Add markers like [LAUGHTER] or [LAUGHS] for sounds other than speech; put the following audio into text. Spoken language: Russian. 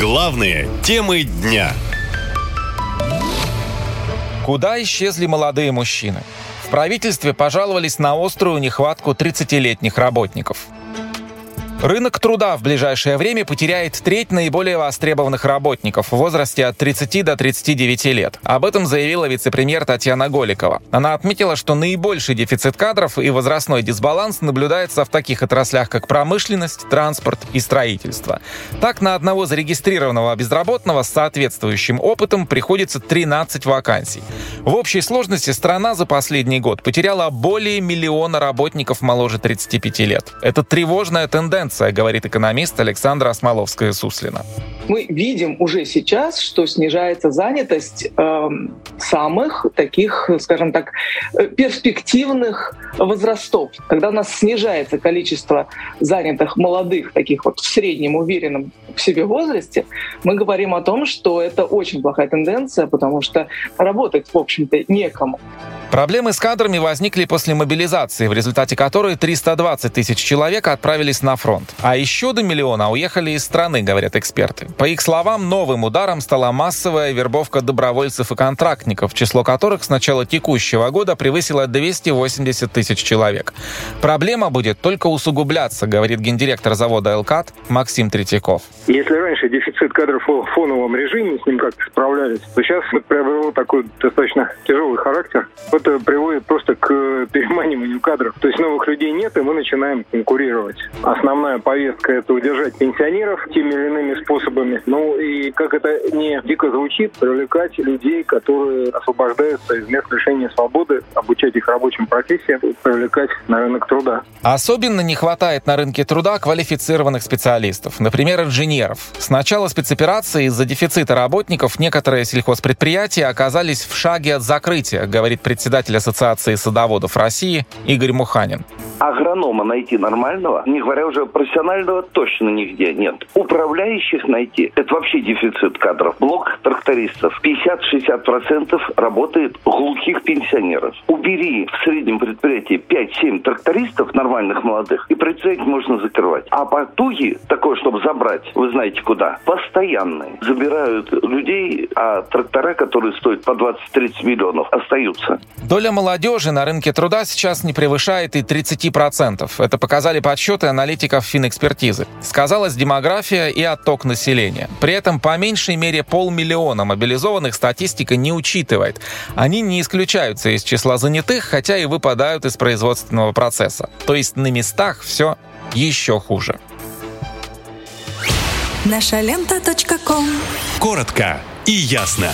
Главные темы дня. Куда исчезли молодые мужчины? В правительстве пожаловались на острую нехватку 30-летних работников – Рынок труда в ближайшее время потеряет треть наиболее востребованных работников в возрасте от 30 до 39 лет. Об этом заявила вице-премьер Татьяна Голикова. Она отметила, что наибольший дефицит кадров и возрастной дисбаланс наблюдается в таких отраслях, как промышленность, транспорт и строительство. Так, на одного зарегистрированного безработного с соответствующим опытом приходится 13 вакансий. В общей сложности страна за последний год потеряла более миллиона работников моложе 35 лет. Это тревожная тенденция тенденция, говорит экономист Александра Осмоловская-Суслина. Мы видим уже сейчас, что снижается занятость э, самых таких, скажем так, э, перспективных возрастов. Когда у нас снижается количество занятых молодых, таких вот в среднем уверенном в себе возрасте, мы говорим о том, что это очень плохая тенденция, потому что работать, в общем-то, некому. Проблемы с кадрами возникли после мобилизации, в результате которой 320 тысяч человек отправились на фронт. А еще до миллиона уехали из страны, говорят эксперты. По их словам, новым ударом стала массовая вербовка добровольцев и контрактников, число которых с начала текущего года превысило 280 тысяч человек. Проблема будет только усугубляться, говорит гендиректор завода «Элкат» Максим Третьяков. Если раньше дефицит кадров в фоновом режиме, с ним как-то справлялись, то сейчас приобрело такой достаточно тяжелый характер это приводит просто к [LAUGHS] переманиванию кадров. То есть новых людей нет, и мы начинаем конкурировать. Основная повестка – это удержать пенсионеров теми или иными способами. Ну и, как это не дико звучит, привлекать людей, которые освобождаются из мест лишения свободы, обучать их рабочим профессиям, привлекать на рынок труда. Особенно не хватает на рынке труда квалифицированных специалистов, например, инженеров. С начала спецоперации из-за дефицита работников некоторые сельхозпредприятия оказались в шаге от закрытия, говорит председатель председатель Ассоциации садоводов России Игорь Муханин. Агронома найти нормального, не говоря уже профессионального, точно нигде нет. Управляющих найти – это вообще дефицит кадров. Блок трактористов 50-60% работает глухих пенсионеров. Убери в среднем предприятии 5-7 трактористов нормальных молодых, и предприятие можно закрывать. А потуги, такое, чтобы забрать, вы знаете куда, постоянные. Забирают людей, а трактора, которые стоят по 20-30 миллионов, остаются. Доля молодежи на рынке труда сейчас не превышает и 30%. Это показали подсчеты аналитиков финэкспертизы. Сказалась демография и отток населения. При этом по меньшей мере полмиллиона мобилизованных статистика не учитывает. Они не исключаются из числа занятых, хотя и выпадают из производственного процесса. То есть на местах все еще хуже. Наша лента. Коротко и ясно.